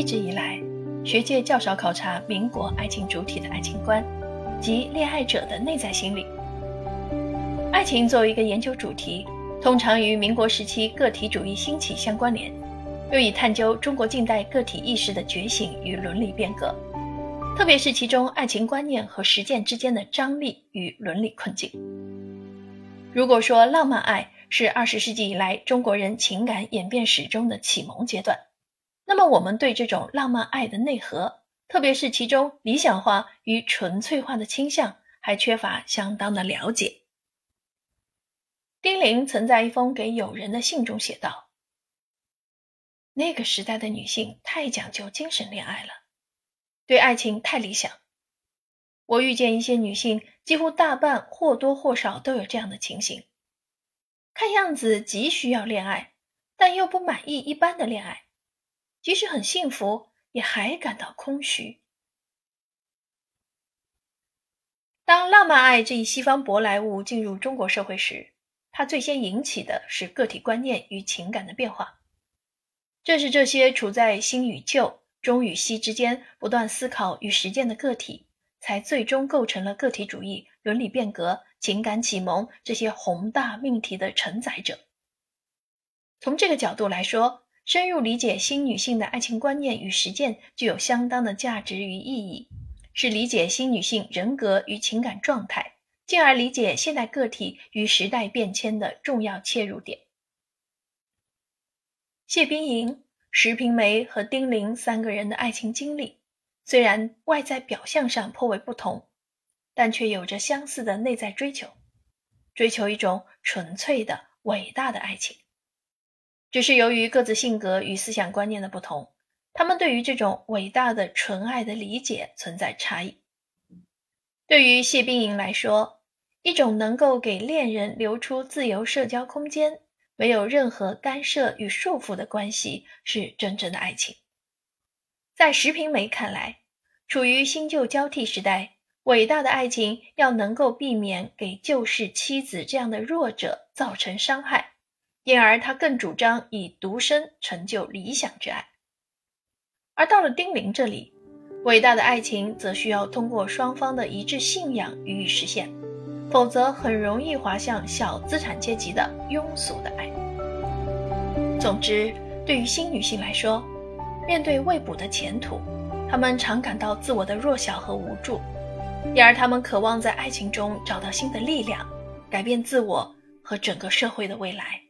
一直以来，学界较少考察民国爱情主体的爱情观及恋爱者的内在心理。爱情作为一个研究主题，通常与民国时期个体主义兴起相关联，又以探究中国近代个体意识的觉醒与伦理变革，特别是其中爱情观念和实践之间的张力与伦理困境。如果说浪漫爱是二十世纪以来中国人情感演变史中的启蒙阶段，那么，我们对这种浪漫爱的内核，特别是其中理想化与纯粹化的倾向，还缺乏相当的了解。丁玲曾在一封给友人的信中写道：“那个时代的女性太讲究精神恋爱了，对爱情太理想。我遇见一些女性，几乎大半或多或少都有这样的情形，看样子极需要恋爱，但又不满意一般的恋爱。”即使很幸福，也还感到空虚。当浪漫爱这一西方舶来物进入中国社会时，它最先引起的是个体观念与情感的变化。正是这些处在新与旧、中与西之间不断思考与实践的个体，才最终构成了个体主义、伦理变革、情感启蒙这些宏大命题的承载者。从这个角度来说，深入理解新女性的爱情观念与实践，具有相当的价值与意义，是理解新女性人格与情感状态，进而理解现代个体与时代变迁的重要切入点。谢冰莹、石平梅和丁玲三个人的爱情经历，虽然外在表象上颇为不同，但却有着相似的内在追求，追求一种纯粹的、伟大的爱情。只是由于各自性格与思想观念的不同，他们对于这种伟大的纯爱的理解存在差异。对于谢冰莹来说，一种能够给恋人留出自由社交空间、没有任何干涉与束缚的关系，是真正的爱情。在石平梅看来，处于新旧交替时代，伟大的爱情要能够避免给旧式妻子这样的弱者造成伤害。因而，他更主张以独身成就理想之爱。而到了丁玲这里，伟大的爱情则需要通过双方的一致信仰予以实现，否则很容易滑向小资产阶级的庸俗的爱。总之，对于新女性来说，面对未卜的前途，她们常感到自我的弱小和无助，因而她们渴望在爱情中找到新的力量，改变自我和整个社会的未来。